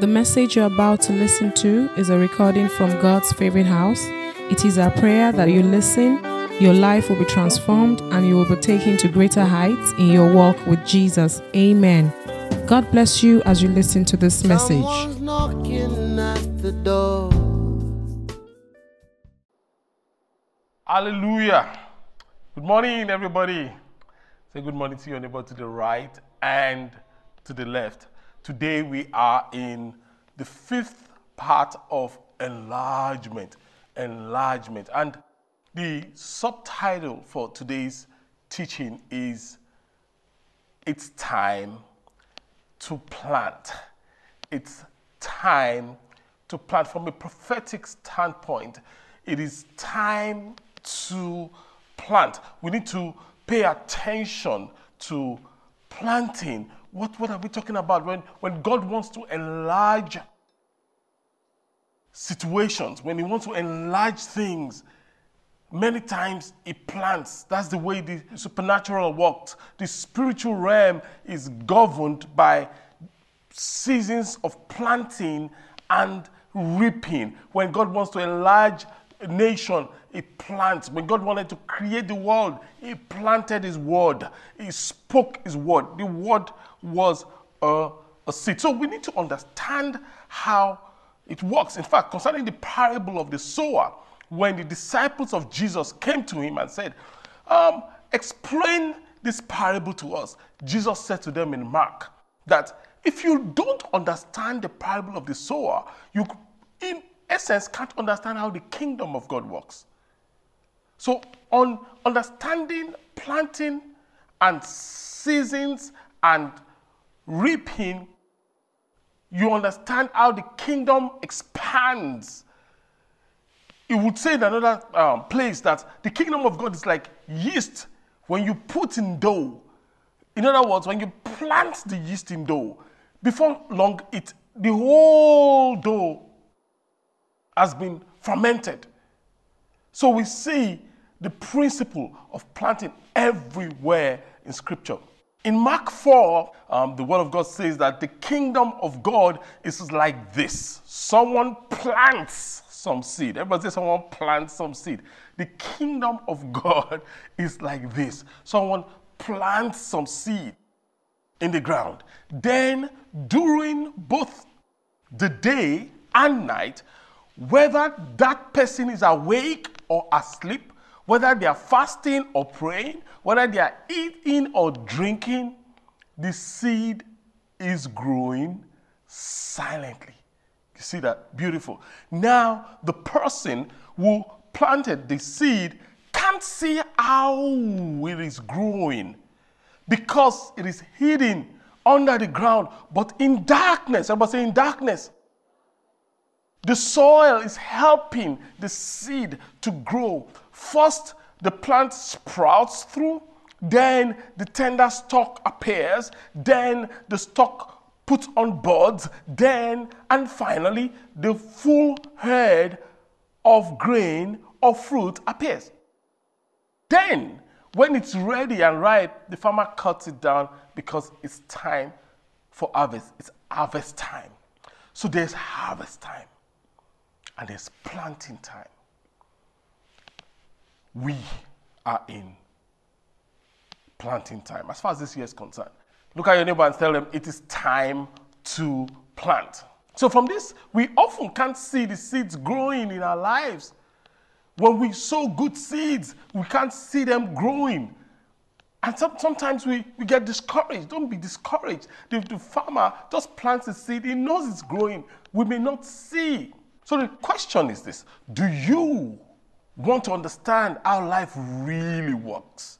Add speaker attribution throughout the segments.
Speaker 1: The message you're about to listen to is a recording from God's favorite house. It is our prayer that you listen, your life will be transformed, and you will be taken to greater heights in your walk with Jesus. Amen. God bless you as you listen to this message.
Speaker 2: Someone's at the door.
Speaker 3: Hallelujah. Good morning, everybody. Say good morning to your neighbor to the right and to the left. Today we are in the fifth part of enlargement. Enlargement. And the subtitle for today's teaching is It's Time to Plant. It's time to plant. From a prophetic standpoint, it is time to plant. We need to pay attention to planting. What, what are we talking about? When, when God wants to enlarge situations, when He wants to enlarge things, many times He plants. That's the way the supernatural works. The spiritual realm is governed by seasons of planting and reaping. When God wants to enlarge a nation, He plants. When God wanted to create the world, He planted His word. He spoke His word. The word was a, a seed. So we need to understand how it works. In fact, concerning the parable of the sower, when the disciples of Jesus came to Him and said, um, Explain this parable to us, Jesus said to them in Mark that if you don't understand the parable of the sower, you, in essence, can't understand how the kingdom of God works. So, on understanding planting and seasons and reaping, you understand how the kingdom expands. It would say in another um, place that the kingdom of God is like yeast when you put in dough. In other words, when you plant the yeast in dough, before long, it the whole dough has been fermented. So we see the principle of planting everywhere in Scripture. In Mark 4, um, the Word of God says that the kingdom of God is like this someone plants some seed. Everybody say someone plants some seed. The kingdom of God is like this someone plants some seed in the ground. Then, during both the day and night, whether that person is awake or asleep, whether they are fasting or praying, whether they are eating or drinking, the seed is growing silently. You see that? Beautiful. Now, the person who planted the seed can't see how it is growing because it is hidden under the ground, but in darkness. Everybody say in darkness. The soil is helping the seed to grow. First, the plant sprouts through, then the tender stalk appears, then the stalk puts on buds, then, and finally, the full head of grain or fruit appears. Then, when it's ready and ripe, the farmer cuts it down because it's time for harvest. It's harvest time. So there's harvest time and there's planting time. We are in planting time as far as this year is concerned. Look at your neighbor and tell them it is time to plant. So, from this, we often can't see the seeds growing in our lives. When we sow good seeds, we can't see them growing. And some, sometimes we, we get discouraged. Don't be discouraged. The, the farmer just plants a seed, he knows it's growing. We may not see. So the question is this Do you want to understand how life really works?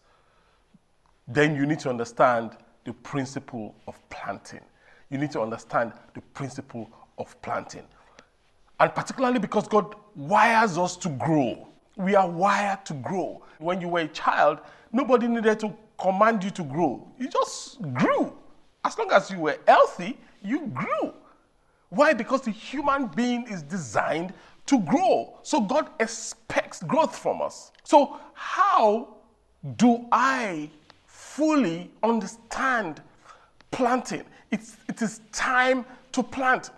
Speaker 3: Then you need to understand the principle of planting. You need to understand the principle of planting. And particularly because God wires us to grow. We are wired to grow. When you were a child, nobody needed to command you to grow. You just grew. As long as you were healthy, you grew. Why? Because the human being is designed to grow. So God expects growth from us. So, how do I fully understand planting? It's, it is time to plant.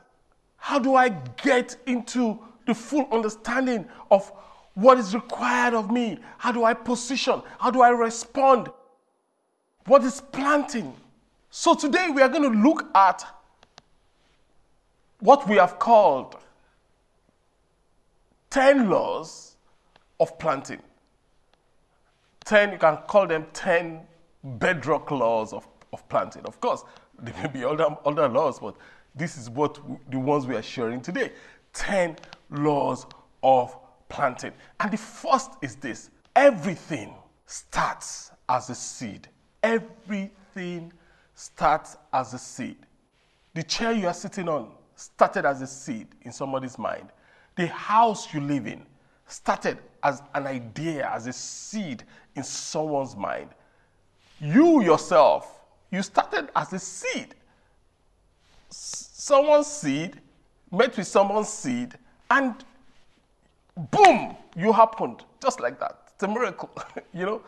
Speaker 3: How do I get into the full understanding of what is required of me? How do I position? How do I respond? What is planting? So today we are going to look at what we have called 10 laws of planting. 10, you can call them 10 bedrock laws of, of planting. Of course, there may be other, other laws, but this is what the ones we are sharing today 10 laws of planting. And the first is this everything starts as a seed. Everything starts as a seed. The chair you are sitting on started as a seed in somebody's mind. The house you live in started as an idea, as a seed in someone's mind. You yourself, you started as a seed. Someone's seed met with someone's seed, and boom, you happened just like that. It's a miracle, you know.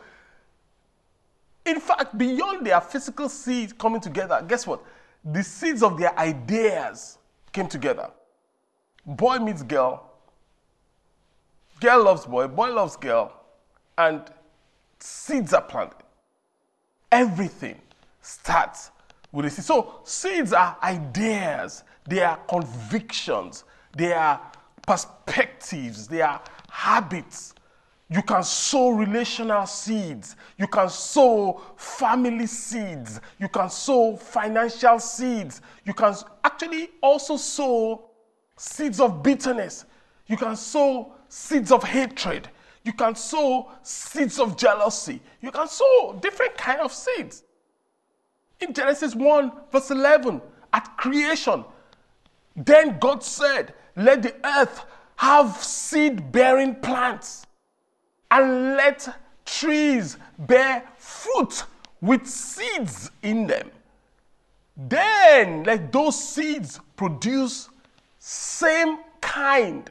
Speaker 3: In fact, beyond their physical seeds coming together, guess what? The seeds of their ideas came together. Boy meets girl, girl loves boy, boy loves girl, and seeds are planted. Everything starts with a seed. So, seeds are ideas, they are convictions, they are perspectives, they are habits. You can sow relational seeds. You can sow family seeds. You can sow financial seeds. You can actually also sow seeds of bitterness. You can sow seeds of hatred. You can sow seeds of jealousy. You can sow different kind of seeds. In Genesis 1, verse 11, at creation, then God said, Let the earth have seed bearing plants, and let trees bear fruit with seeds in them. Then let those seeds produce same kind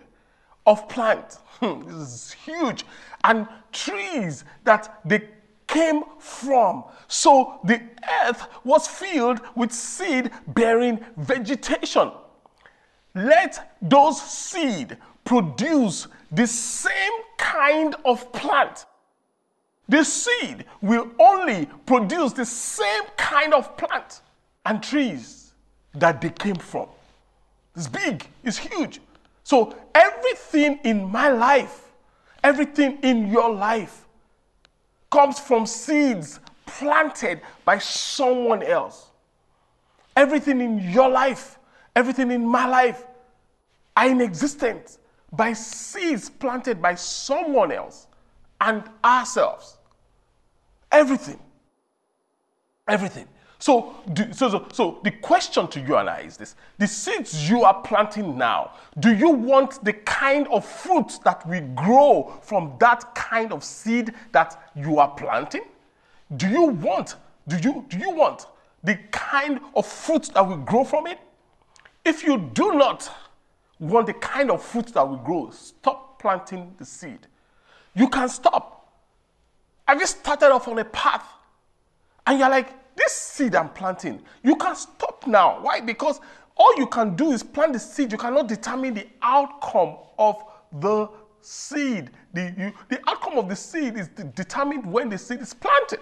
Speaker 3: of plant. This is huge. And trees that they came from. So the earth was filled with seed bearing vegetation. Let those seed produce the same kind of plant. The seed will only produce the same kind of plant and trees that they came from. It's big, it's huge. So everything in my life, everything in your life comes from seeds planted by someone else. Everything in your life, everything in my life are in existence by seeds planted by someone else and ourselves. Everything. Everything. So, so, so, so the question to you and I is this the seeds you are planting now, do you want the kind of fruit that will grow from that kind of seed that you are planting? Do you want, do you, do you want the kind of fruit that will grow from it? If you do not want the kind of fruit that will grow, stop planting the seed. You can stop. Have you started off on a path and you're like, this seed I'm planting, you can stop now. Why? Because all you can do is plant the seed. You cannot determine the outcome of the seed. The, you, the outcome of the seed is determined when the seed is planted.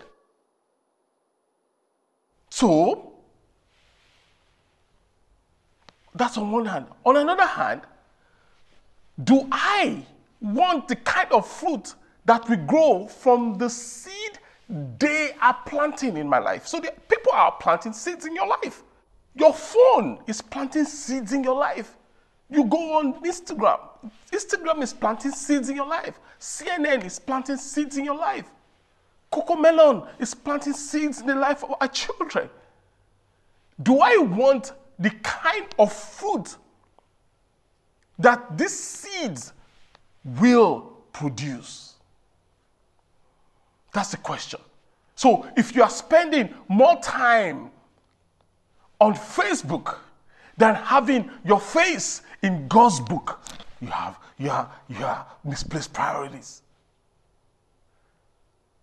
Speaker 3: So, that's on one hand. On another hand, do I want the kind of fruit that we grow from the seed Mm. they are planting in my life. So people are planting seeds in your life. Your phone is planting seeds in your life. You go on Instagram. Instagram is planting seeds in your life. CNN is planting seeds in your life. CoComelon is planting seeds in the life of our children. Do I want the kind of fruit that these seeds will produce? That's the question. So if you are spending more time on Facebook than having your face in God's book, you have you have you have misplaced priorities.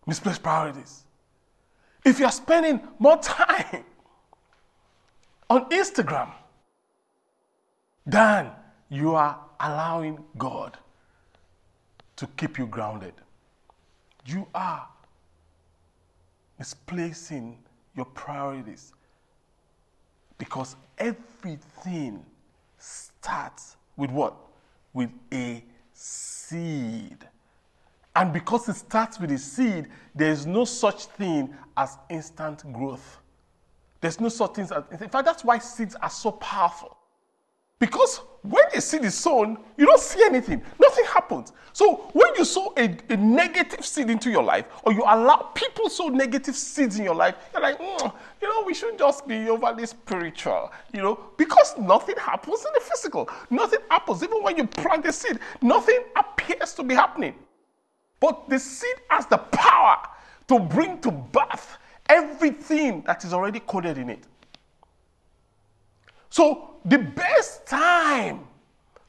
Speaker 3: Misplaced priorities. If you are spending more time on Instagram than you are allowing God to keep you grounded. You are misplacing your priorities because everything starts with what? With a seed. And because it starts with a seed, there is no such thing as instant growth. There's no such thing as, in fact, that's why seeds are so powerful. Because when a see the sown, you don't see anything. Nothing happens. So when you sow a, a negative seed into your life, or you allow people sow negative seeds in your life, you're like, mm, you know, we shouldn't just be overly spiritual, you know, because nothing happens in the physical. Nothing happens. Even when you plant a seed, nothing appears to be happening. But the seed has the power to bring to birth everything that is already coded in it. So, the best time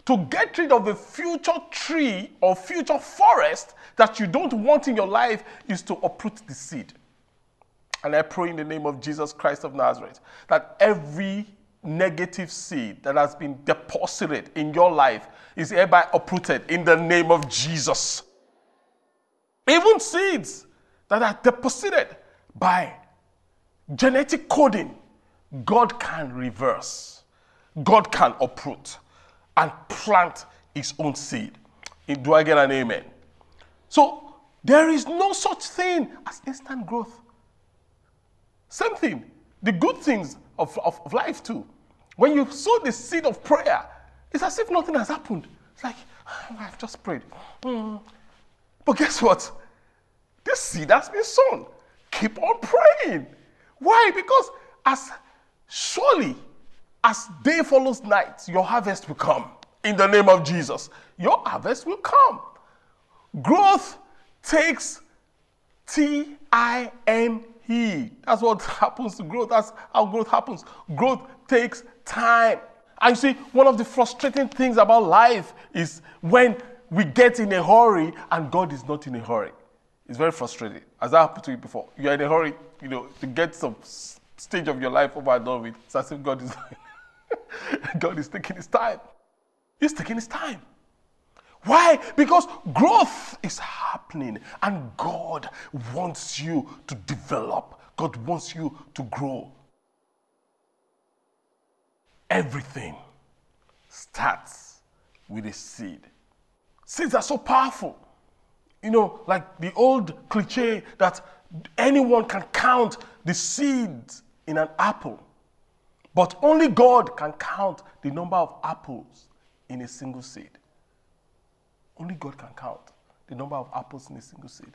Speaker 3: to get rid of a future tree or future forest that you don't want in your life is to uproot the seed. And I pray in the name of Jesus Christ of Nazareth that every negative seed that has been deposited in your life is hereby uprooted in the name of Jesus. Even seeds that are deposited by genetic coding, God can reverse, God can uproot and plant his own seed. Do I get an amen? So there is no such thing as instant growth. Same thing, the good things of, of, of life too. When you sow the seed of prayer, it's as if nothing has happened. It's like, oh, I've just prayed. Mm. But guess what? This seed has been sown. Keep on praying. Why? Because as surely as day follows night, your harvest will come. In the name of Jesus, your harvest will come. Growth takes T I M E. That's what happens to growth. That's how growth happens. Growth takes time. And you see, one of the frustrating things about life is when we get in a hurry and God is not in a hurry. It's very frustrating. As I happened to you before, you're in a hurry, you know, to get some stage of your life over and done with. It's as if God is God is taking his time. He's taking his time. Why? Because growth is happening and God wants you to develop. God wants you to grow. Everything starts with a seed. Seeds are so powerful. You know, like the old cliche that anyone can count the seeds in an apple, but only God can count the number of apples in a single seed. Only God can count the number of apples in a single seed.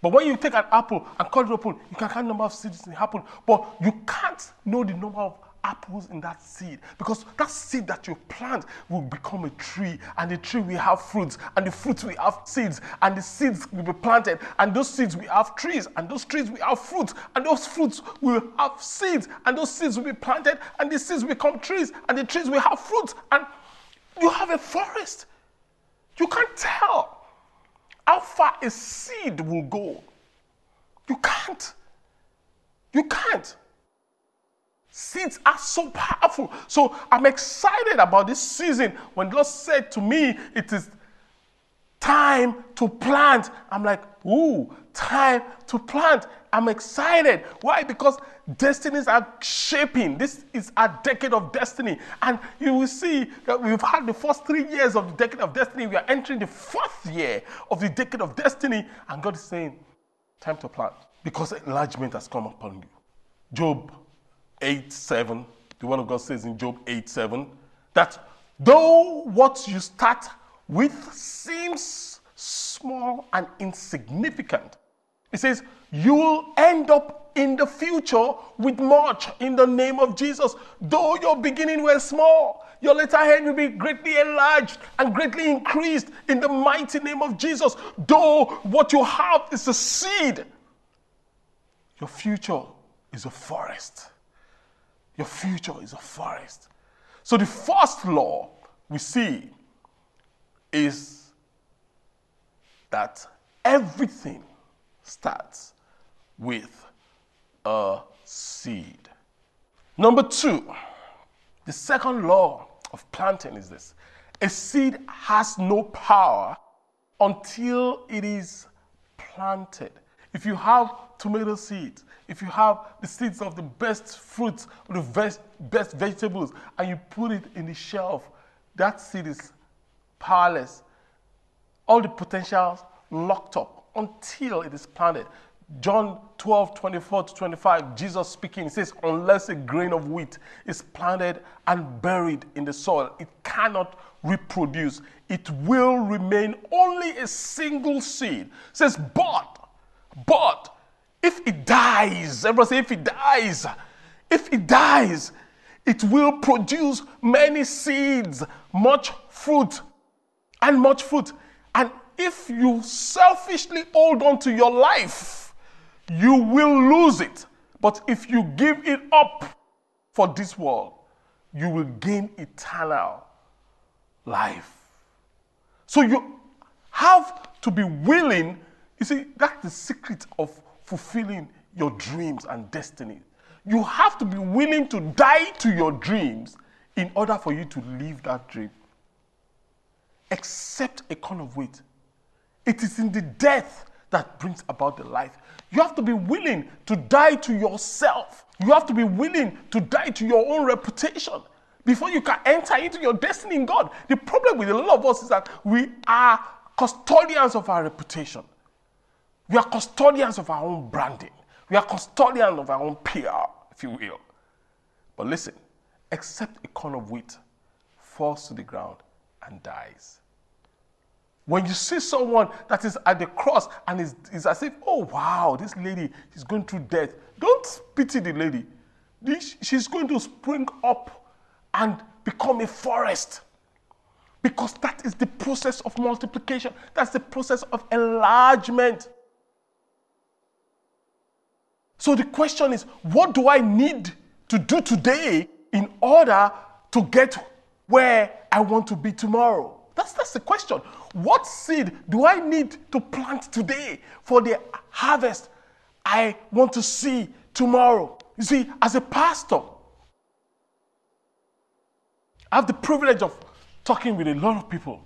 Speaker 3: But when you take an apple and cut it open, you can count the number of seeds in the apple, but you can't know the number of apples in that seed. Because that seed that you plant will become a tree and the tree will have fruits and the fruits will have seeds and the seeds will be planted and those seeds will have trees and those trees will have fruits and those fruits will have seeds and those seeds will be planted and the seeds will become trees and the trees will have fruits and you have a forest. You can't tell how far a seed will go. You can't. You can't Seeds are so powerful. So I'm excited about this season. When God said to me, it is time to plant. I'm like, ooh, time to plant. I'm excited. Why? Because destinies are shaping. This is a decade of destiny. And you will see that we've had the first three years of the decade of destiny. We are entering the fourth year of the decade of destiny. And God is saying, time to plant. Because enlargement has come upon you. Job 8 7, the word of God says in Job 8 7, that though what you start with seems small and insignificant, it says you will end up in the future with much in the name of Jesus. Though your beginning was small, your later end will be greatly enlarged and greatly increased in the mighty name of Jesus. Though what you have is a seed, your future is a forest. Your future is a forest. So the first law we see is that everything starts with a seed. Number two, the second law of planting is this a seed has no power until it is planted. If you have tomato seeds, if you have the seeds of the best fruits, the best, best vegetables, and you put it in the shelf, that seed is powerless. All the potentials locked up until it is planted. John 12, 24 to 25, Jesus speaking says, Unless a grain of wheat is planted and buried in the soil, it cannot reproduce. It will remain only a single seed. It says, But, but, if it dies, everyone say, if it dies, if it dies, it will produce many seeds, much fruit, and much fruit. And if you selfishly hold on to your life, you will lose it. But if you give it up for this world, you will gain eternal life. So you have to be willing. You see, that's the secret of fulfilling your dreams and destiny. You have to be willing to die to your dreams in order for you to live that dream. Accept a kind of weight. It is in the death that brings about the life. You have to be willing to die to yourself. You have to be willing to die to your own reputation before you can enter into your destiny in God. The problem with a lot of us is that we are custodians of our reputation. We are custodians of our own branding. We are custodians of our own PR, if you will. But listen, except a corn of wheat falls to the ground and dies. When you see someone that is at the cross and is, is as if, oh wow, this lady is going through death, don't pity the lady. She's going to spring up and become a forest. Because that is the process of multiplication, that's the process of enlargement. So the question is what do I need to do today in order to get where I want to be tomorrow? That's, that's the question. What seed do I need to plant today for the harvest I want to see tomorrow? You see, as a pastor, I have the privilege of talking with a lot of people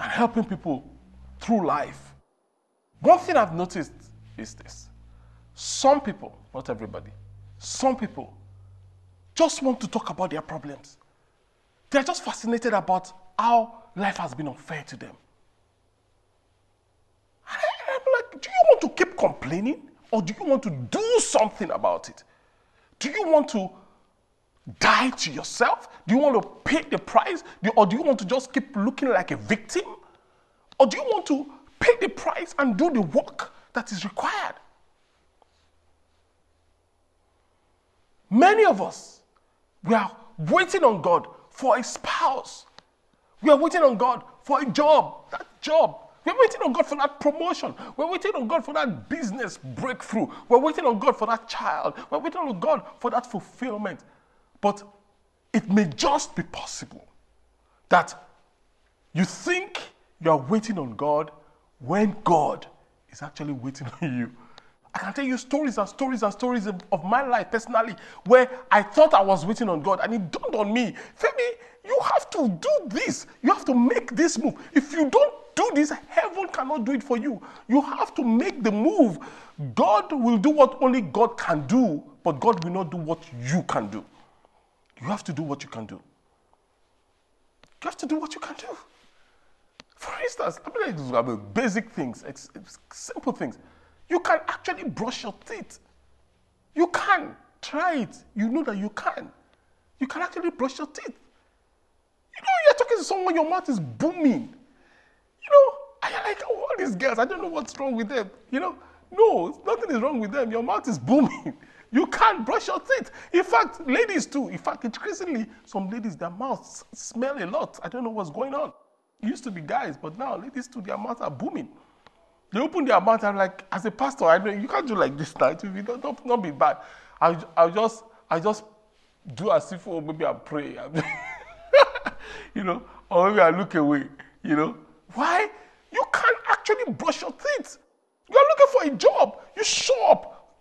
Speaker 3: and helping people through life. One thing I've noticed is this some people, not everybody, some people just want to talk about their problems. They're just fascinated about how life has been unfair to them. I'm like, do you want to keep complaining or do you want to do something about it? Do you want to die to yourself? Do you want to pay the price? or do you want to just keep looking like a victim? Or do you want to pay the price and do the work that is required? Many of us, we are waiting on God for a spouse. We are waiting on God for a job, that job. We're waiting on God for that promotion. We're waiting on God for that business breakthrough. We're waiting on God for that child. We're waiting on God for that fulfillment. But it may just be possible that you think you are waiting on God when God is actually waiting on you. I can tell you stories and stories and stories of, my life personally where I thought I was waiting on God and it dawned on me, Femi, you have to do this. You have to make this move. If you don't do this, heaven cannot do it for you. You have to make the move. God will do what only God can do, but God will not do what you can do. You have to do what you can do. You have to do what you can do. For instance, I mean, basic things, simple things. You can actually brush your teeth. You can. Try it. You know that you can. You can actually brush your teeth. You know, you're talking to someone, your mouth is booming. You know, I like all these girls. I don't know what's wrong with them. You know, no, nothing is wrong with them. Your mouth is booming. You can't brush your teeth. In fact, ladies too. In fact, increasingly, some ladies, their mouths smell a lot. I don't know what's going on. It used to be guys, but now ladies too, their mouths are booming. They open their mouth and like, as a pastor, I know you can't do like this now. Don't, don't, don't be bad. I I just I just do as if oh maybe I pray, you know, or maybe I look away, you know. Why? You can't actually brush your teeth. You are looking for a job. You show up.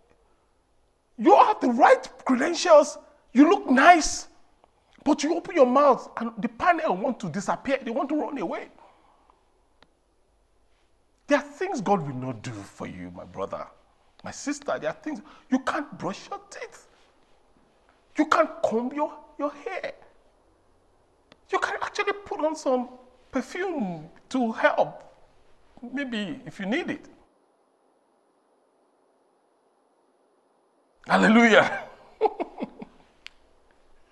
Speaker 3: You have the right credentials. You look nice. But you open your mouth and the panel want to disappear. They want to run away. There are things God will not do for you, my brother, my sister. There are things you can't brush your teeth. You can't comb your, your hair. You can actually put on some perfume to help, maybe if you need it. Hallelujah.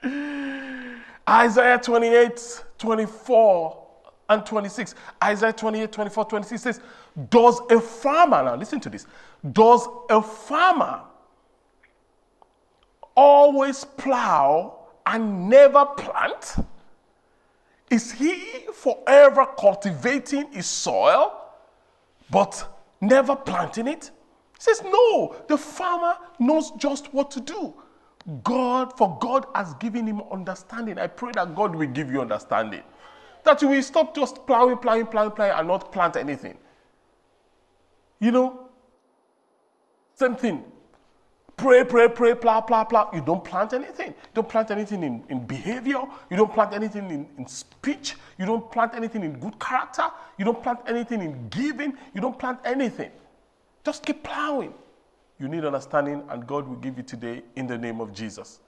Speaker 3: Isaiah 28, 24 and 26. Isaiah 28, 24, 26 says, Does a farmer, now listen to this, does a farmer always plow and never plant? Is he forever cultivating his soil but never planting it? He says, No, the farmer knows just what to do. God, for God has given him understanding. I pray that God will give you understanding. That you will stop just plowing, plowing, plowing, plowing, and not plant anything. You know? Same thing. Pray, pray, pray, plow, plow, plow. You don't plant anything. You don't plant anything in, in behavior. You don't plant anything in, in speech. You don't plant anything in good character. You don't plant anything in giving. You don't plant anything. Just keep plowing. You need understanding, and God will give you today in the name of Jesus.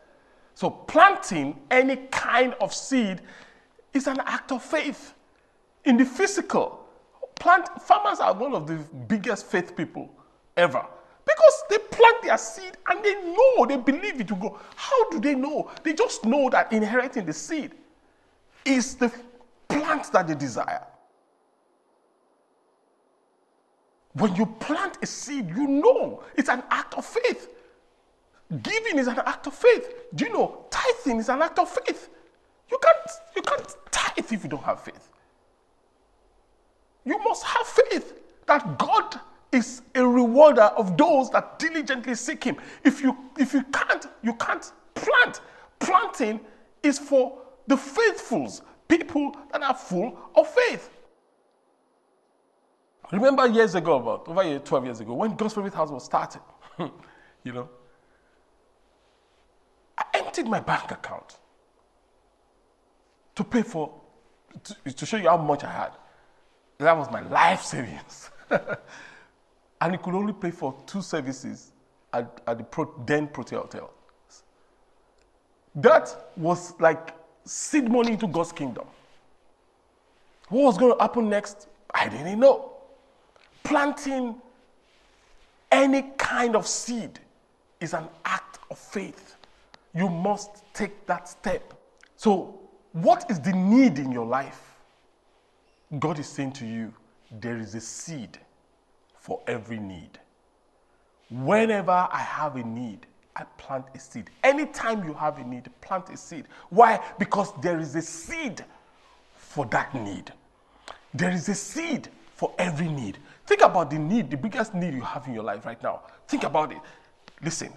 Speaker 3: So, planting any kind of seed is an act of faith. In the physical, plant farmers are one of the biggest faith people ever because they plant their seed and they know, they believe it will grow. How do they know? They just know that inheriting the seed is the plant that they desire. When you plant a seed, you know it's an act of faith. Giving is an act of faith. Do you know tithing is an act of faith? You can't, you can't tithe if you don't have faith. You must have faith that God is a rewarder of those that diligently seek him. If you if you can't, you can't plant. Planting is for the faithfuls, people that are full of faith. Remember years ago, about over 12 years ago, when God's Favorite House was started, you know, I emptied my bank account to pay for, to, to show you how much I had. That was my life savings. and it could only pay for two services at, at the Pro, then Protea Hotel. That was like seed money into God's kingdom. What was going to happen next? I didn't know planting any kind of seed is an act of faith. You must take that step. So, what is the need in your life? God is saying to you, there is a seed for every need. Whenever I have a need, I plant a seed. Anytime you have a need, plant a seed. Why? Because there is a seed for that need. There is a seed for every need. Think about the need, the biggest need you have in your life right now. Think about it. Listen,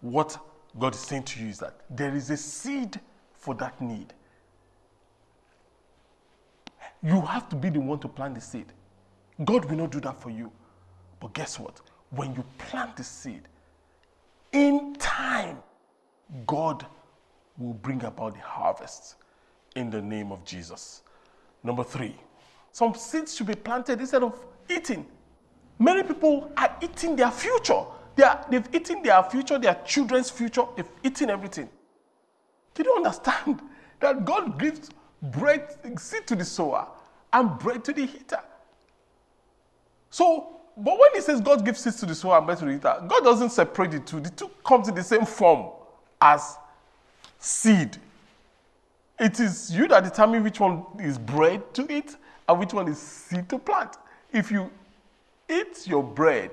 Speaker 3: what God is saying to you is that there is a seed for that need. You have to be the one to plant the seed. God will not do that for you. But guess what? When you plant the seed, in time, God will bring about the harvest in the name of Jesus. Number three, some seeds should be planted instead of eating. Many people are eating their future. They are, they've eaten their future, their children's future, they've eaten everything. Do you understand that God gives bread, seed to the sower and bread to the eater? So, but when he says God gives seed to the sower and bread to the eater, God doesn't separate the two. The two comes in the same form as seed. It is you that determine which one is bread to eat and which one is seed to plant. If you eat your bread,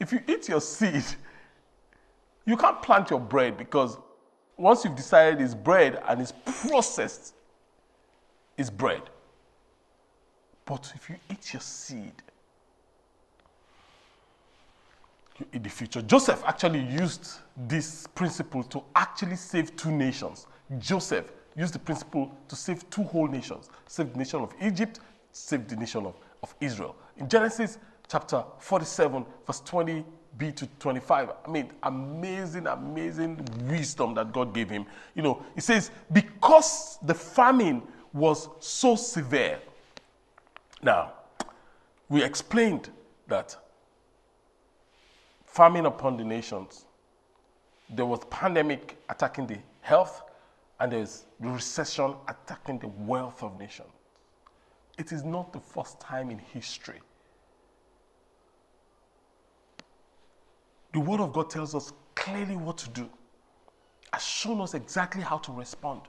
Speaker 3: if you eat your seed, you can't plant your bread because once you've decided it's bread and it's processed, it's bread. But if you eat your seed, you eat the future. Joseph actually used this principle to actually save two nations. Joseph used the principle to save two whole nations, save the nation of Egypt save the nation of, of Israel. In Genesis chapter 47, verse 20 B to 25. I mean, amazing, amazing wisdom that God gave him. You know, he says, because the famine was so severe. Now, we explained that famine upon the nations, there was pandemic attacking the health, and there's recession attacking the wealth of nations. It is not the first time in history. The Word of God tells us clearly what to do, has shown us exactly how to respond.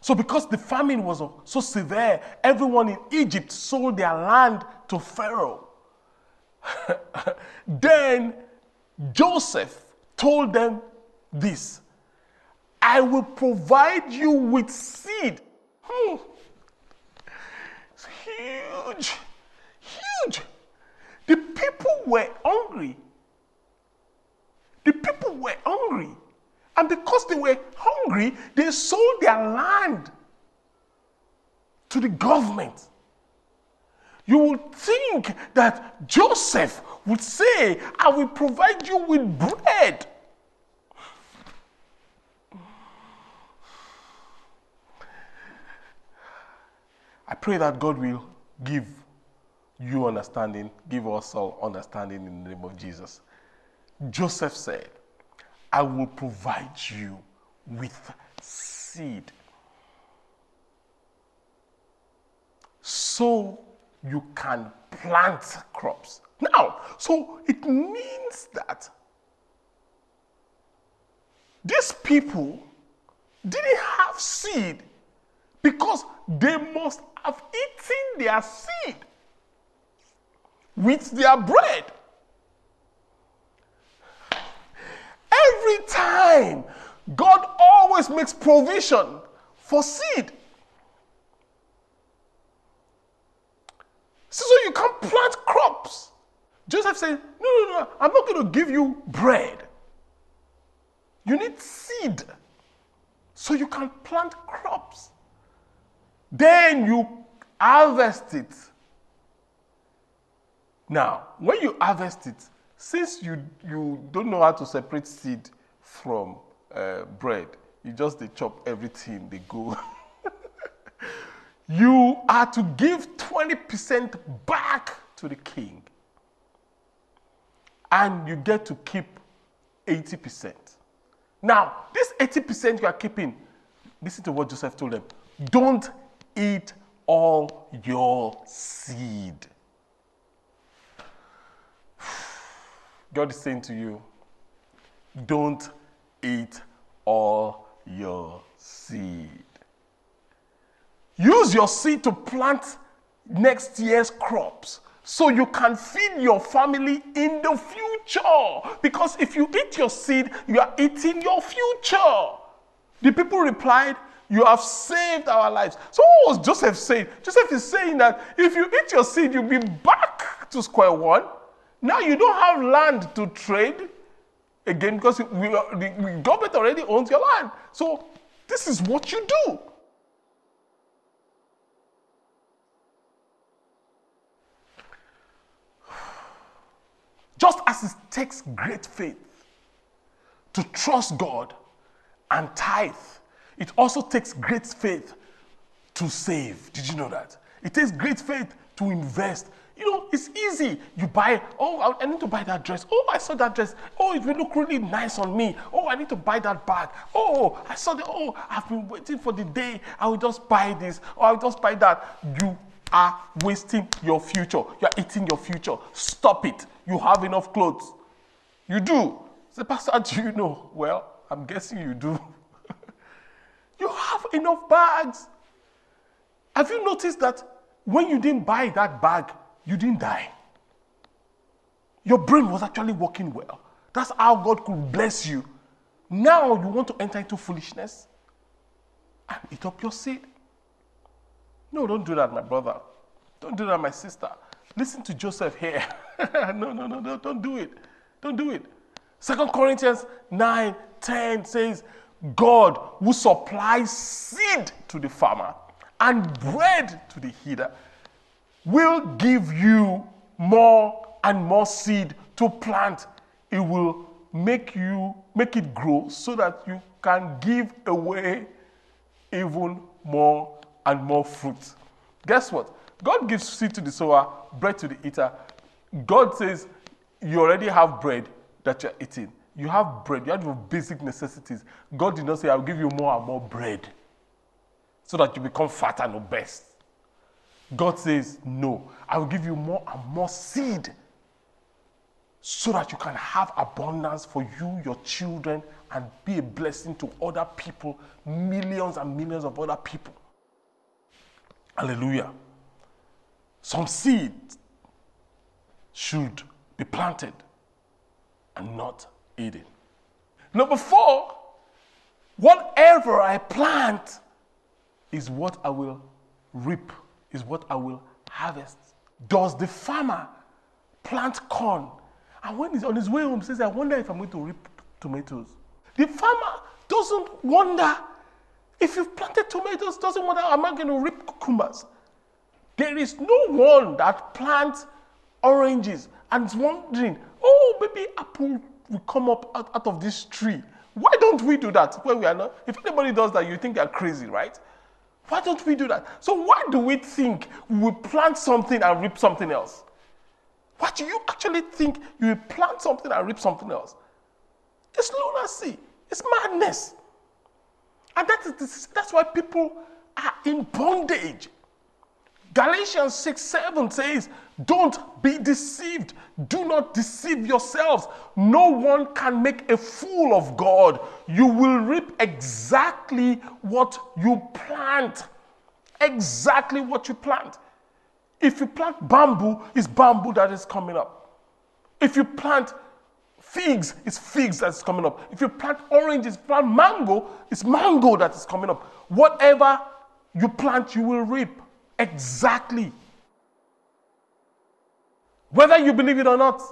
Speaker 3: So, because the famine was so severe, everyone in Egypt sold their land to Pharaoh. then Joseph told them this I will provide you with seed. Hmm. It's huge, huge. The people were hungry. The people were hungry. And because they were hungry, they sold their land to the government. You would think that Joseph would say, I will provide you with bread. I pray that God will give you understanding, give us all understanding in the name of Jesus. Joseph said, I will provide you with seed. So you can plant crops. Now, so it means that these people didn't have seed because they must have eaten their seed with their bread. Every time, God always makes provision for seed. So you can plant crops. Joseph said, No, no, no, I'm not going to give you bread. You need seed so you can plant crops. Then you harvest it. Now, when you harvest it, since you, you don't know how to separate seed from uh, bread, you just they chop everything, they go. you are to give 20% back to the king. And you get to keep 80%. Now, this 80% you are keeping, listen to what Joseph told them. Don't eat all your seed. God is saying to you, don't eat all your seed. Use your seed to plant next year's crops so you can feed your family in the future. Because if you eat your seed, you are eating your future. The people replied, You have saved our lives. So, what was Joseph saying? Joseph is saying that if you eat your seed, you'll be back to square one now you don't have land to trade again because we, the government already owns your land. So this is what you do. Just as it takes great faith to trust God and tithe, it also takes great faith to save. Did you know that? It takes great faith to invest you know, it's easy. You buy, oh, I need to buy that dress. Oh, I saw that dress. Oh, it will look really nice on me. Oh, I need to buy that bag. Oh, I saw the, oh, I've been waiting for the day. I will just buy this. Or I'll just buy that. You are wasting your future. You are eating your future. Stop it. You have enough clothes. You do. The pastor, do you know? Well, I'm guessing you do. you have enough bags. Have you noticed that when you didn't buy that bag, you didn't die. Your brain was actually working well. That's how God could bless you. Now you want to enter into foolishness and eat up your seed. No, don't do that, my brother. Don't do that, my sister. Listen to Joseph here. no, no, no, no, don't do it. Don't do it. Second Corinthians 9 10 says, God who supplies seed to the farmer and bread to the heater will give you more and more seed to plant, it will make you make it grow so that you can give away even more and more fruit. Guess what? God gives seed to the sower, bread to the eater. God says you already have bread that you're eating. You have bread, you have your basic necessities. God did not say, I'll give you more and more bread so that you become fat and obese. God says, No, I will give you more and more seed so that you can have abundance for you, your children, and be a blessing to other people, millions and millions of other people. Hallelujah. Some seed should be planted and not eaten. Number four, whatever I plant is what I will reap, is what I will harvest. Does the farmer plant corn? And when he's on his way home, says, I wonder if I'm going to reap tomatoes. The farmer doesn't wonder if you've planted tomatoes, doesn't wonder, am I going to reap cucumbers? There is no one that plants oranges and is wondering, oh, maybe apple will come up out, out of this tree. Why don't we do that when we are not? If anybody does that, you think they're crazy, right? Why don't we do that? So why do we think we plant something and reap something else? Why do you actually think you will plant something and reap something else? It's lunacy. It's madness. And that is, that's why people are in bondage. Galatians 6 7 says, Don't be deceived. Do not deceive yourselves. No one can make a fool of God. You will reap exactly what you plant. Exactly what you plant. If you plant bamboo, it's bamboo that is coming up. If you plant figs, it's figs that's coming up. If you plant oranges, plant mango, it's mango that is coming up. Whatever you plant, you will reap. Exactly. Whether you believe it or not,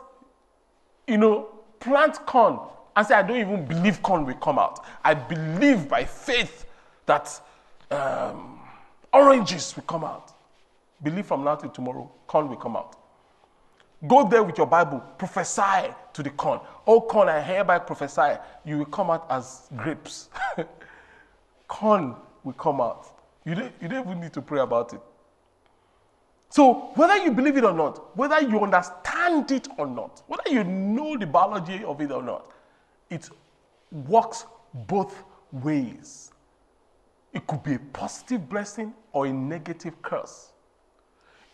Speaker 3: you know, plant corn and say, I don't even believe corn will come out. I believe by faith that um, oranges will come out. Believe from now till tomorrow, corn will come out. Go there with your Bible, prophesy to the corn. Oh, corn, I hereby prophesy, you will come out as grapes. corn will come out. You don't, you don't even need to pray about it. So, whether you believe it or not, whether you understand it or not, whether you know the biology of it or not, it works both ways. It could be a positive blessing or a negative curse.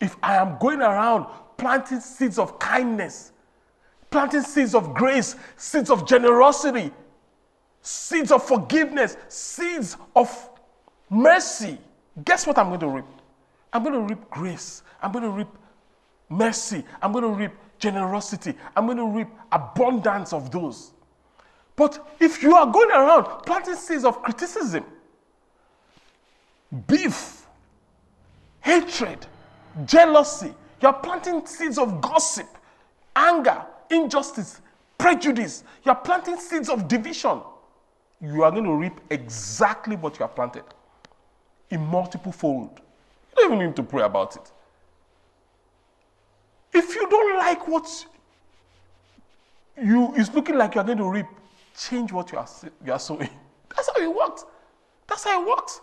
Speaker 3: If I am going around planting seeds of kindness, planting seeds of grace, seeds of generosity, seeds of forgiveness, seeds of mercy, guess what I'm going to reap? I'm going to reap grace. I'm going to reap mercy. I'm going to reap generosity. I'm going to reap abundance of those. But if you are going around planting seeds of criticism, beef, hatred, jealousy, you're planting seeds of gossip, anger, injustice, prejudice, you're planting seeds of division, you are going to reap exactly what you have planted in multiple fold. You don't even need to pray about it. If you don't like what you is looking like you're going to reap, change what you are, you are sowing. That's how it works. That's how it works.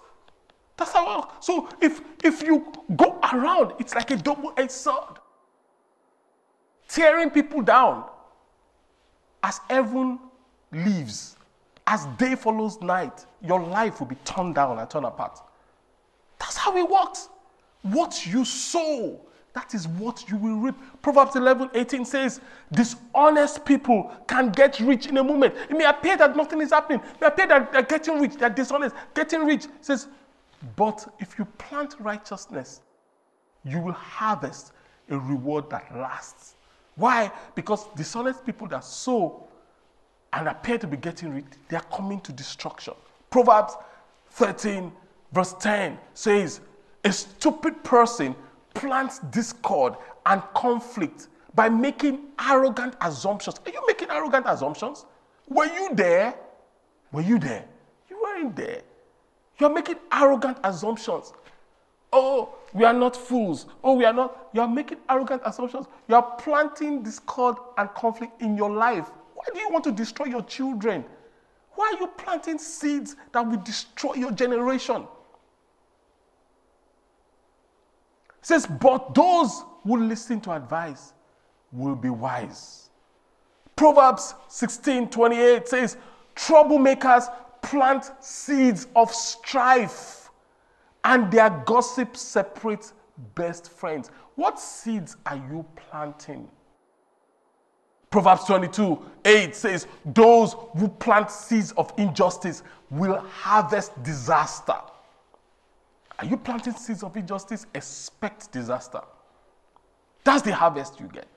Speaker 3: That's how it works. So if if you go around, it's like a double-edged sword. Tearing people down. As heaven leaves, as day follows night, your life will be turned down and torn apart. That's how it works. What you sow, that is what you will reap. Proverbs 11 18 says, Dishonest people can get rich in a moment. It may appear that nothing is happening. It may appear that they're getting rich, they're dishonest, getting rich. Says, But if you plant righteousness, you will harvest a reward that lasts. Why? Because dishonest people that sow and appear to be getting rich, they are coming to destruction. Proverbs 13, verse 10 says, a stupid person plants discord and conflict by making arrogant assumptions. Are you making arrogant assumptions? Were you there? Were you there? You weren't there. You're making arrogant assumptions. Oh, we are not fools. Oh, we are not. You are making arrogant assumptions. You are planting discord and conflict in your life. Why do you want to destroy your children? Why are you planting seeds that will destroy your generation? It says, but those who listen to advice will be wise. Proverbs 16 28 says, Troublemakers plant seeds of strife, and their gossip separates best friends. What seeds are you planting? Proverbs 22 8 says, Those who plant seeds of injustice will harvest disaster. Are you planting seeds of injustice? Expect disaster. That's the harvest you get. It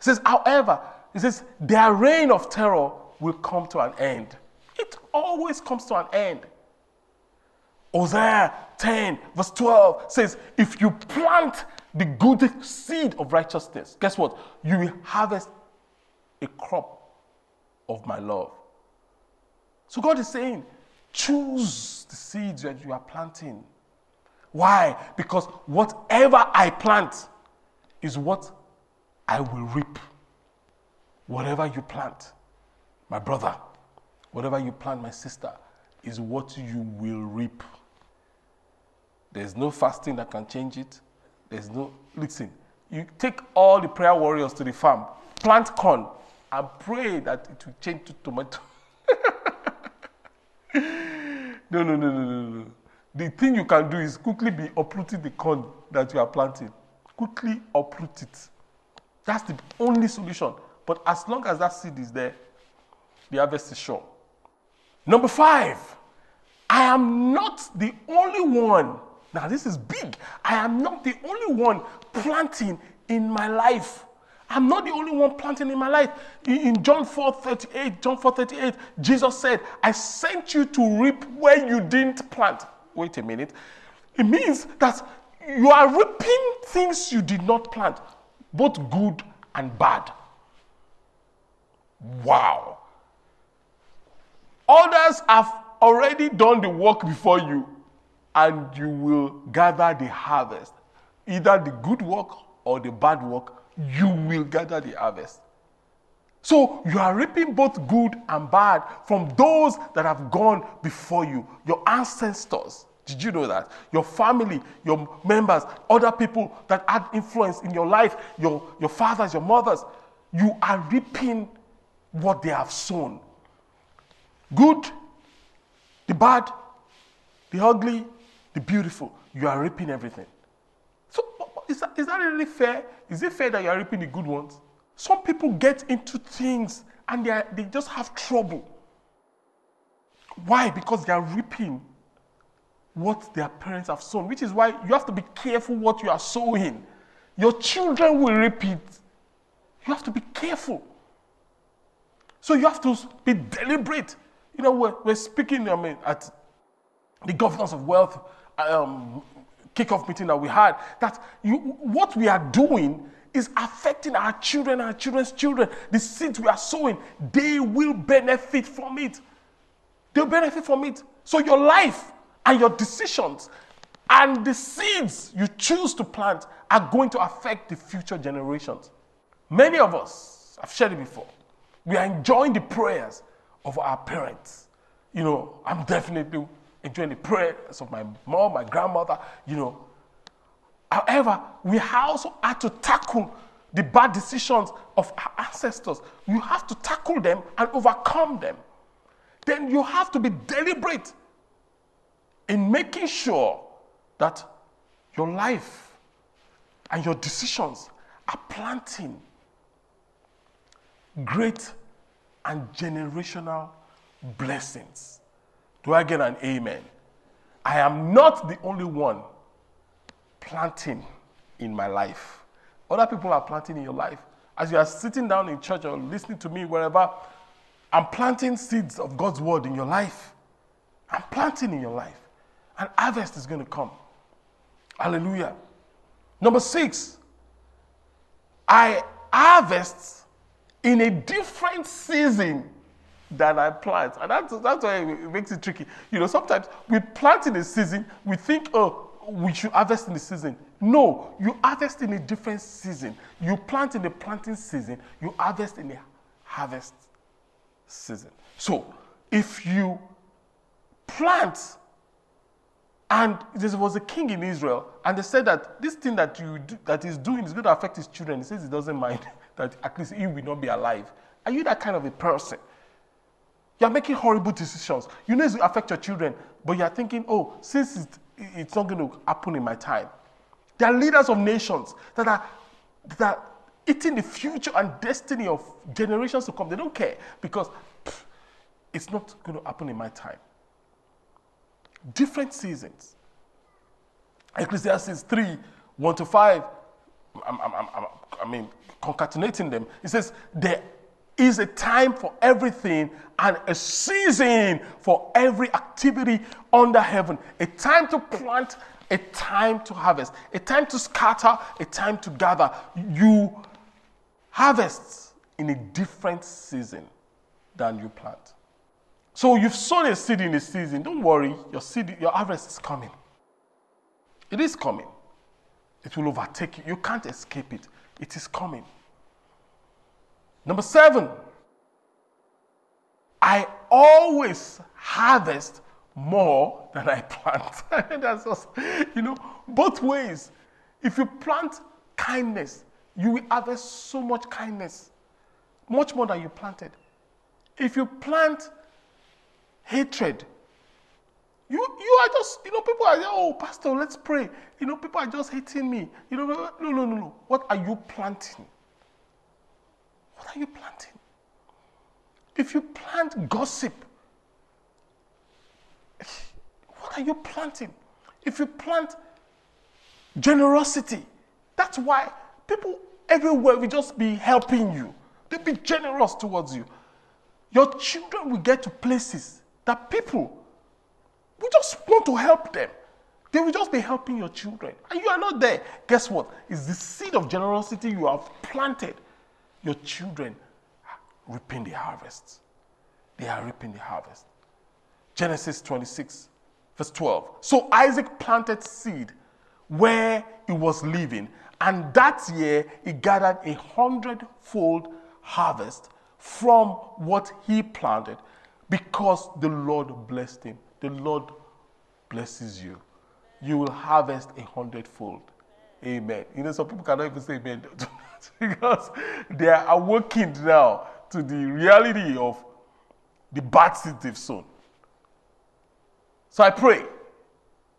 Speaker 3: says, however, it says, their reign of terror will come to an end. It always comes to an end. Hosea 10, verse 12 says, If you plant the good seed of righteousness, guess what? You will harvest a crop of my love. So God is saying, choose the seeds that you are planting. Why? Because whatever I plant is what I will reap. Whatever you plant, my brother, whatever you plant, my sister, is what you will reap. There's no fasting that can change it. There's no, listen, you take all the prayer warriors to the farm, plant corn, and pray that it will change to tomato. no, no, no, no, no, no. The thing you can do is quickly be uprooting the corn that you are planting. Quickly uproot it. That's the only solution. But as long as that seed is there, the harvest is sure. Number five, I am not the only one. Now, this is big. I am not the only one planting in my life. I'm not the only one planting in my life. In John 4 38, John 4 38, Jesus said, I sent you to reap where you didn't plant. Wait a minute. It means that you are reaping things you did not plant, both good and bad. Wow. Others have already done the work before you, and you will gather the harvest. Either the good work or the bad work, you will gather the harvest. So you are reaping both good and bad from those that have gone before you, your ancestors. Did you know that? Your family, your members, other people that had influence in your life, your, your fathers, your mothers, you are reaping what they have sown. Good, the bad, the ugly, the beautiful. You are reaping everything. So is that, is that really fair? Is it fair that you are reaping the good ones? Some people get into things and they, are, they just have trouble. Why? Because they are reaping what their parents have sown, which is why you have to be careful what you are sowing. Your children will reap it. You have to be careful. So you have to be deliberate. You know, we're, we're speaking I mean, at the Governors of Wealth um, kickoff meeting that we had, that you, what we are doing is affecting our children, our children's children. The seeds we are sowing, they will benefit from it. They'll benefit from it. So your life and your decisions and the seeds you choose to plant are going to affect the future generations. Many of us, I've shared it before, we are enjoying the prayers of our parents. You know, I'm definitely enjoying the prayers of my mom, my grandmother, you know. However, we also have to tackle the bad decisions of our ancestors. You have to tackle them and overcome them. Then you have to be deliberate in making sure that your life and your decisions are planting great and generational blessings. Do I get an amen? I am not the only one planting in my life. Other people are planting in your life. As you are sitting down in church or listening to me wherever, I'm planting seeds of God's word in your life. I'm planting in your life. And harvest is going to come. Hallelujah. Number six, I harvest in a different season than I plant. And that's, that's why it makes it tricky. You know, sometimes we plant in a season, we think, oh, we should harvest in the season. No, you harvest in a different season. You plant in the planting season, you harvest in the harvest season. So, if you plant and there was a king in Israel, and they said that this thing that you do, that he's doing is going to affect his children. He says he doesn't mind that at least he will not be alive. Are you that kind of a person? You're making horrible decisions. You know it's going to affect your children, but you're thinking, oh, since it, it's not going to happen in my time. There are leaders of nations that are, that are eating the future and destiny of generations to come. They don't care because pff, it's not going to happen in my time. Different seasons. Ecclesiastes 3 1 to 5, I'm, I'm, I'm, I mean, concatenating them. It says, There is a time for everything and a season for every activity under heaven. A time to plant, a time to harvest, a time to scatter, a time to gather. You harvest in a different season than you plant. So you've sown a seed in a season. Don't worry, your seed, your harvest is coming. It is coming. It will overtake you. You can't escape it. It is coming. Number seven, I always harvest more than I plant. That's just, you know, both ways. If you plant kindness, you will harvest so much kindness, much more than you planted. If you plant hatred, you, you are just, you know, people are, oh, Pastor, let's pray. You know, people are just hating me. You know, no, no, no, no. What are you planting? Are you planting? If you plant gossip, what are you planting? If you plant generosity, that's why people everywhere will just be helping you. They'll be generous towards you. Your children will get to places that people will just want to help them. They will just be helping your children. And you are not there. Guess what? It's the seed of generosity you have planted. Your children are reaping the harvest. They are reaping the harvest. Genesis 26, verse 12. So Isaac planted seed where he was living, and that year he gathered a hundredfold harvest from what he planted because the Lord blessed him. The Lord blesses you. You will harvest a hundredfold. Amen. You know, some people cannot even say amen because they are awakened now to the reality of the bad seed they've sown. So I pray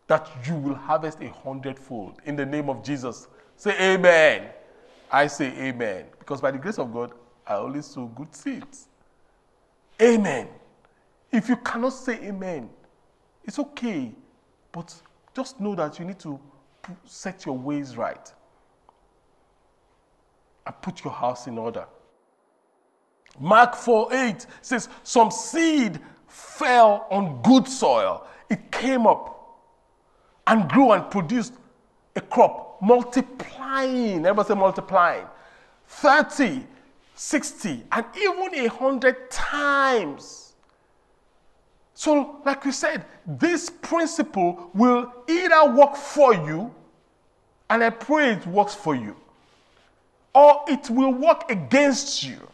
Speaker 3: that you will harvest a hundredfold in the name of Jesus. Say amen. I say amen. Because by the grace of God, I only sow good seeds. Amen. If you cannot say amen, it's okay. But just know that you need to set your ways right and put your house in order. Mark 4 8 says, Some seed fell on good soil. It came up and grew and produced a crop, multiplying. Everybody say multiplying. 30, 60, and even a hundred times. So, like we said, this principle will either work for you, and I pray it works for you, or it will work against you,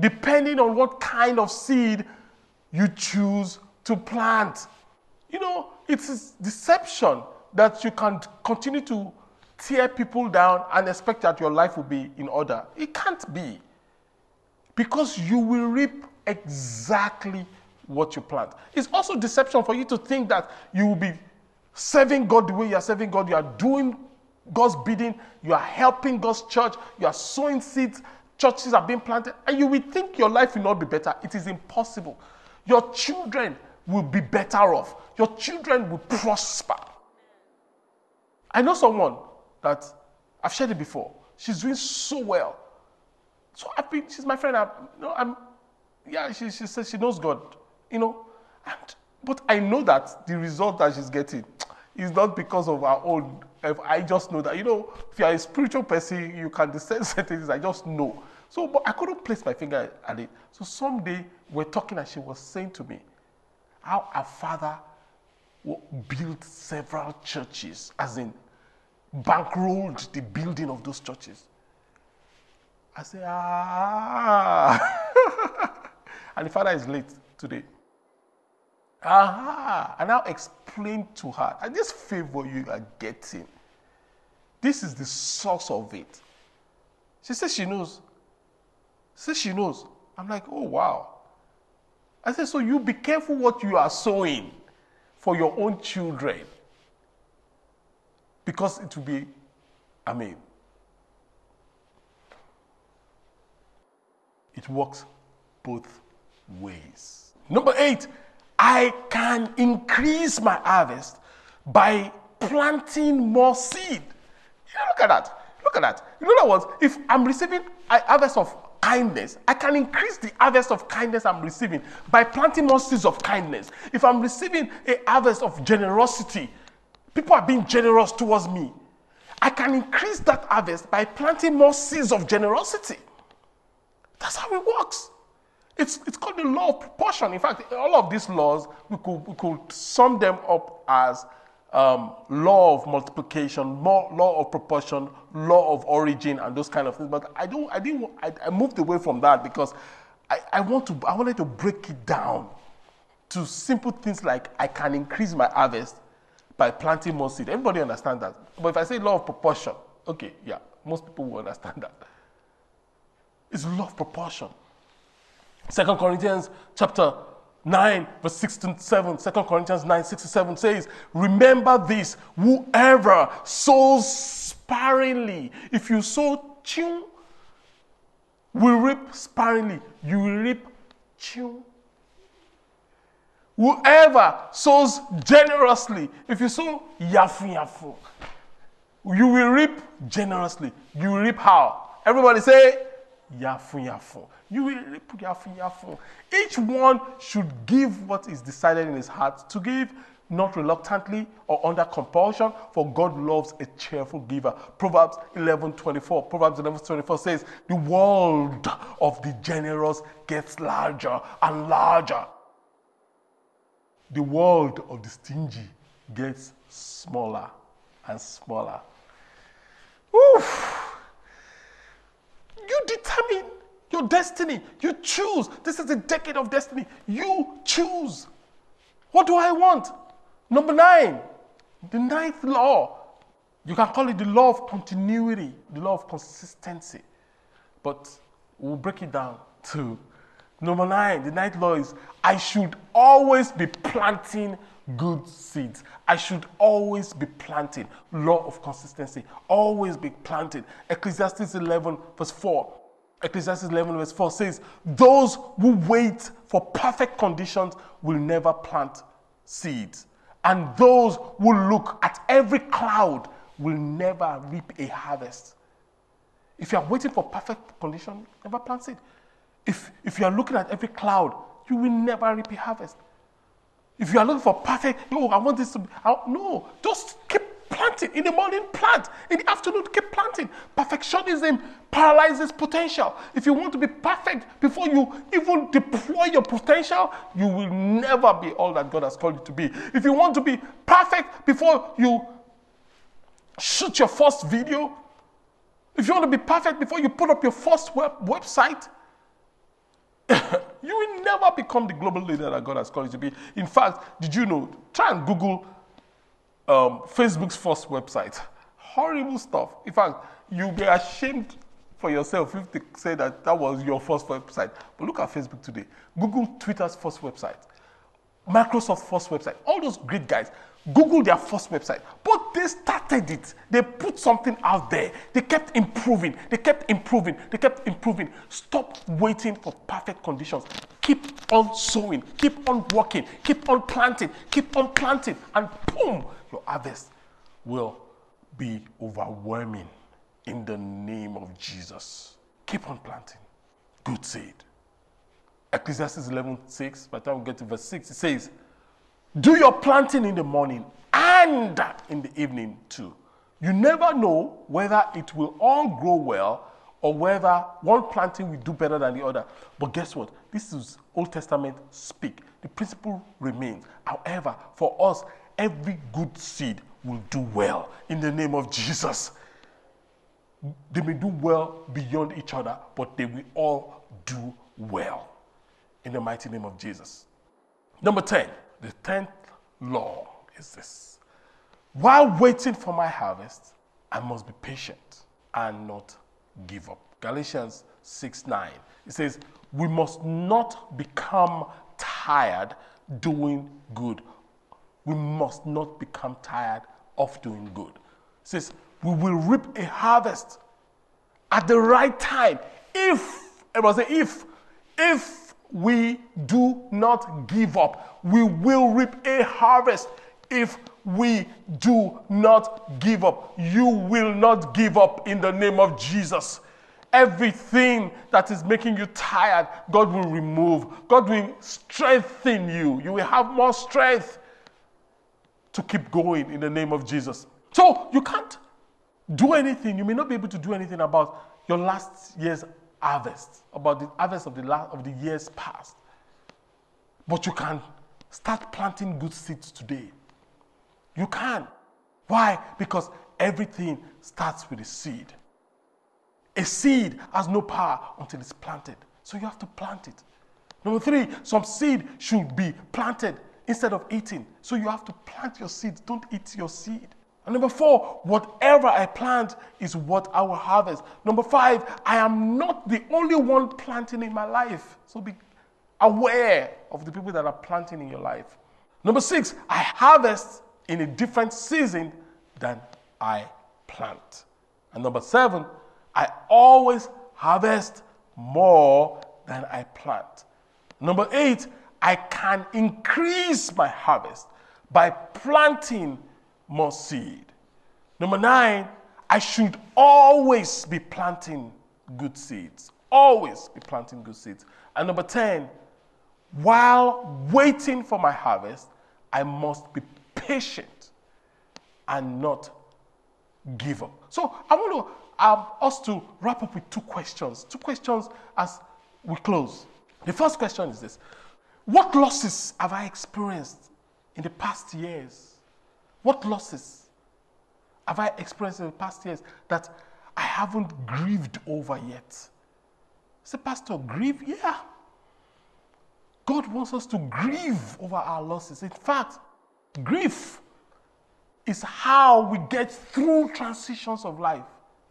Speaker 3: depending on what kind of seed you choose to plant. You know, it's deception that you can continue to tear people down and expect that your life will be in order. It can't be. Because you will reap exactly what you plant. It's also deception for you to think that you will be serving God the way you are serving God. You are doing God's bidding. You are helping God's church. You are sowing seeds. Churches are being planted. And you will think your life will not be better. It is impossible. Your children will be better off. Your children will prosper. I know someone that I've shared it before. She's doing so well. So I've been, she's my friend. I'm, you know, I'm yeah, she, she says she knows God, you know. And, but I know that the result that she's getting is not because of our own. I just know that, you know, if you're a spiritual person, you can discern certain things. I just know. So, but I couldn't place my finger at it. So someday we're talking and she was saying to me how her father built several churches, as in bankrolled the building of those churches. I say, ah. and the father is late today. Aha. And now explain to her, this favor you are getting, this is the source of it. She says she knows. She Says she knows. I'm like, oh wow. I said, so you be careful what you are sowing for your own children. Because it will be, I mean, it works both ways. Number eight, I can increase my harvest by planting more seed. Yeah, look at that. Look at that. In other words, if I'm receiving a harvest of kindness, I can increase the harvest of kindness I'm receiving by planting more seeds of kindness. If I'm receiving a harvest of generosity, people are being generous towards me. I can increase that harvest by planting more seeds of generosity. That's how it works. It's, it's called the law of proportion. In fact, all of these laws, we could, we could sum them up as um, law of multiplication, law of proportion, law of origin, and those kind of things. But I don't, I didn't, I, I moved away from that because I, I want to, I wanted to break it down to simple things like I can increase my harvest by planting more seed. Everybody understand that. But if I say law of proportion, okay, yeah, most people will understand that. It's law of proportion. Second Corinthians chapter 9, verse 6 to 7. 2 Corinthians 9, 6 to 7 says, Remember this, whoever sows sparingly, if you sow chung, will reap sparingly, you will reap chung. Whoever sows generously, if you sow yafu yafu, you will reap generously. You will reap how? Everybody say yafu yafu. You will reap yafu. Each one should give what is decided in his heart to give, not reluctantly or under compulsion, for God loves a cheerful giver. Proverbs 11 24. Proverbs 11 24 says, The world of the generous gets larger and larger. The world of the stingy gets smaller and smaller. Oof. You determine your destiny. You choose. This is a decade of destiny. You choose. What do I want? Number nine, the ninth law. You can call it the law of continuity, the law of consistency. But we'll break it down to number nine. The ninth law is I should always be planting good seeds. I should always be planting. Law of consistency. Always be planting. Ecclesiastes 11, verse 4. Ecclesiastes 11, verse 4 says, Those who wait for perfect conditions will never plant seeds. And those who look at every cloud will never reap a harvest. If you are waiting for perfect condition, never plant seed. If, if you are looking at every cloud, you will never reap a harvest. If you are looking for perfect, no, I want this to be, I, no, just keep planting. In the morning, plant. In the afternoon, keep planting. Perfectionism paralyzes potential. If you want to be perfect before you even deploy your potential, you will never be all that God has called you to be. If you want to be perfect before you shoot your first video, if you want to be perfect before you put up your first web, website, you will never become the global leader that God has called you to be. In fact, did you know? Try and Google um, Facebook's first website. Horrible stuff. In fact, you'll be ashamed for yourself if they say that that was your first website. But look at Facebook today. Google Twitter's first website. Microsoft's first website. All those great guys. Google their first website. But they started it. They put something out there. They kept improving. They kept improving. They kept improving. Stop waiting for perfect conditions. Keep on sowing. Keep on working. Keep on planting. Keep on planting. And boom, your harvest will be overwhelming in the name of Jesus. Keep on planting. Good seed. Ecclesiastes 11 6, by the time we get to verse 6, it says, Do your planting in the morning and in the evening too. You never know whether it will all grow well or whether one planting will do better than the other. But guess what? This is Old Testament speak. The principle remains. However, for us, every good seed will do well in the name of Jesus. They may do well beyond each other, but they will all do well in the mighty name of Jesus. Number 10, the 10th law is this While waiting for my harvest, I must be patient and not give up. Galatians 6 9. It says, We must not become tired doing good. We must not become tired of doing good. It says, We will reap a harvest at the right time if, I must say, if, if we do not give up, we will reap a harvest if we do not give up. You will not give up in the name of Jesus. Everything that is making you tired, God will remove. God will strengthen you. You will have more strength to keep going in the name of Jesus. So you can't do anything. You may not be able to do anything about your last year's harvest, about the harvest of the last of the years past. But you can start planting good seeds today. You can. Why? Because everything starts with a seed. A seed has no power until it's planted. So you have to plant it. Number three, some seed should be planted instead of eating. So you have to plant your seeds. Don't eat your seed. And number four, whatever I plant is what I will harvest. Number five, I am not the only one planting in my life. So be aware of the people that are planting in your life. Number six, I harvest in a different season than I plant. And number seven, I always harvest more than I plant. Number eight, I can increase my harvest by planting more seed. Number nine, I should always be planting good seeds. Always be planting good seeds. And number 10, while waiting for my harvest, I must be patient and not give up. So I want to, um, us to wrap up with two questions. Two questions as we close. The first question is this What losses have I experienced in the past years? What losses have I experienced in the past years that I haven't grieved over yet? Say, Pastor, grieve? Yeah. God wants us to grieve over our losses. In fact, grief is how we get through transitions of life.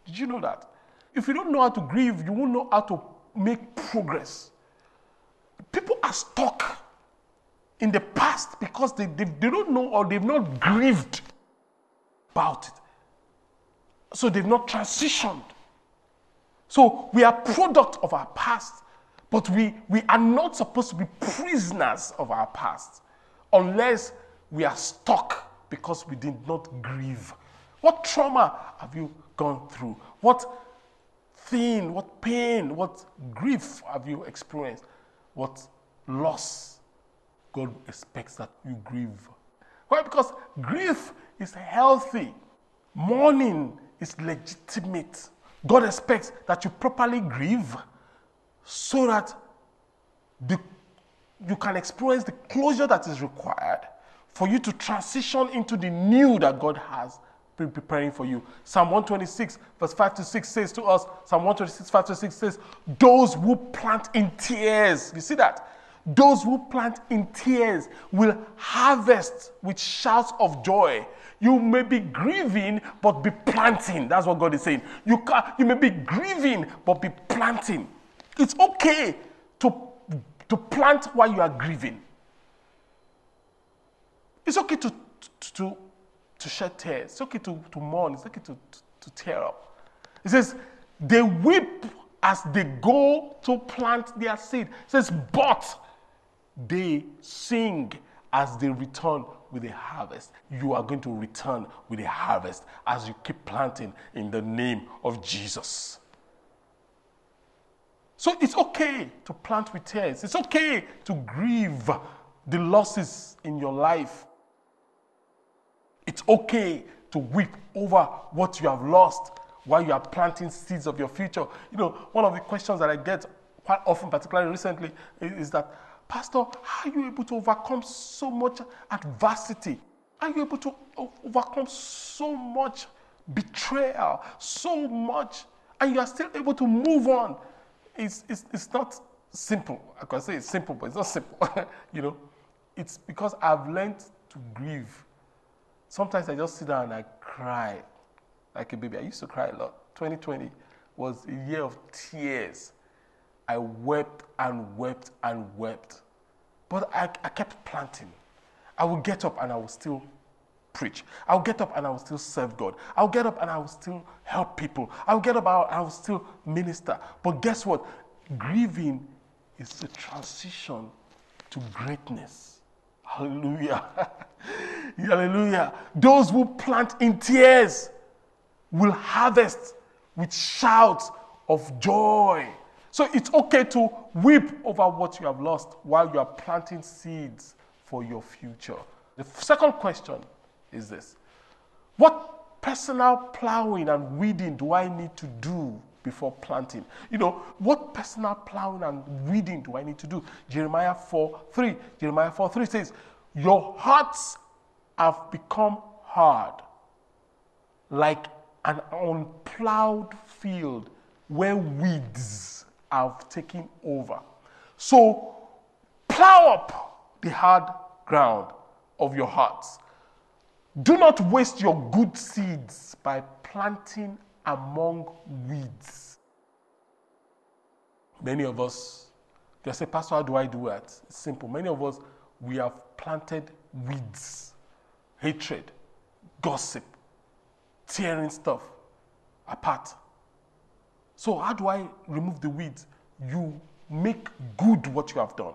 Speaker 3: Did you know that? If you don't know how to grieve, you won't know how to make progress. People are stuck in the past because they, they, they don't know or they've not grieved about it. So they've not transitioned. So we are product of our past, but we, we are not supposed to be prisoners of our past unless we are stuck because we did not grieve. What trauma have you gone through? What thing, what pain, what grief have you experienced? What loss? God expects that you grieve. Why? Because grief is healthy, mourning is legitimate. God expects that you properly grieve so that the, you can experience the closure that is required for you to transition into the new that God has been preparing for you. Psalm 126, verse 5 to 6 says to us, Psalm 126, 5 to 6 says, Those who plant in tears, you see that? Those who plant in tears will harvest with shouts of joy. You may be grieving, but be planting. That's what God is saying. You, can, you may be grieving, but be planting. It's okay to, to plant while you are grieving. It's okay to, to, to, to shed tears. It's okay to, to mourn. It's okay to, to, to tear up. It says, they weep as they go to plant their seed. Says, but they sing as they return with a harvest. You are going to return with a harvest as you keep planting in the name of Jesus. So it's okay to plant with tears. It's okay to grieve the losses in your life. It's okay to weep over what you have lost while you are planting seeds of your future. You know, one of the questions that I get quite often, particularly recently, is, that, Pastor, how are you able to overcome so much adversity? Are you able to overcome so much betrayal, so much, and you are still able to move on? It's, it's, it's not simple. I can say it's simple, but it's not simple. you know, it's because I've learned to grieve. Sometimes I just sit down and I cry like a baby. I used to cry a lot. 2020 was a year of tears. I wept and wept and wept. But I, I kept planting. I would get up and I would still preach. I'll get up and I will still serve God. I'll get up and I will still help people. I'll get up and I will still minister. But guess what? Grieving is the transition to greatness. Hallelujah. Hallelujah. Those who plant in tears will harvest with shouts of joy. So it's okay to weep over what you have lost while you are planting seeds for your future. The second question is this What personal plowing and weeding do I need to do before planting? You know, what personal plowing and weeding do I need to do? Jeremiah 4 3. Jeremiah 4 3 says, Your hearts have become hard like an unplowed field where weeds have taken over. So plow up the hard ground of your hearts. Do not waste your good seeds by planting among weeds. Many of us, they say, Pastor, how do I do that? It's simple. Many of us, we have planted weeds, hatred, gossip, tearing stuff apart. So, how do I remove the weeds? You make good what you have done.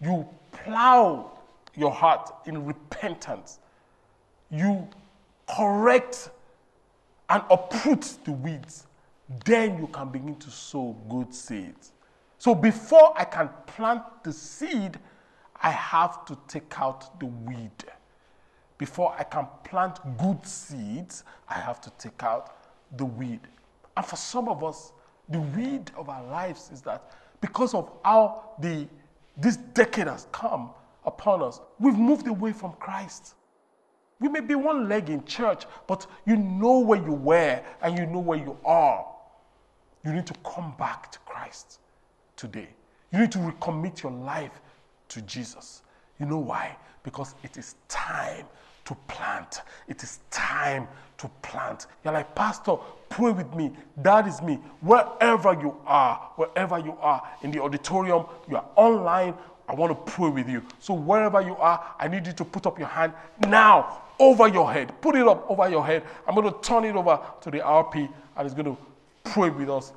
Speaker 3: You plow your heart in repentance. You correct and uproot the weeds. Then you can begin to sow good seeds. So, before I can plant the seed, I have to take out the weed. Before I can plant good seeds, I have to take out the weed. And for some of us, the weed of our lives is that because of how the, this decade has come upon us, we've moved away from Christ. We may be one leg in church, but you know where you were and you know where you are. You need to come back to Christ today. You need to recommit your life to Jesus. You know why? Because it is time to plant. It is time to plant. You're like, Pastor, pray with me. That is me. Wherever you are, wherever you are, in the auditorium, you are online, I want to pray with you. So wherever you are, I need you to put up your hand now over your head. Put it up over your head. I'm going to turn it over to the RP and he's going to pray with us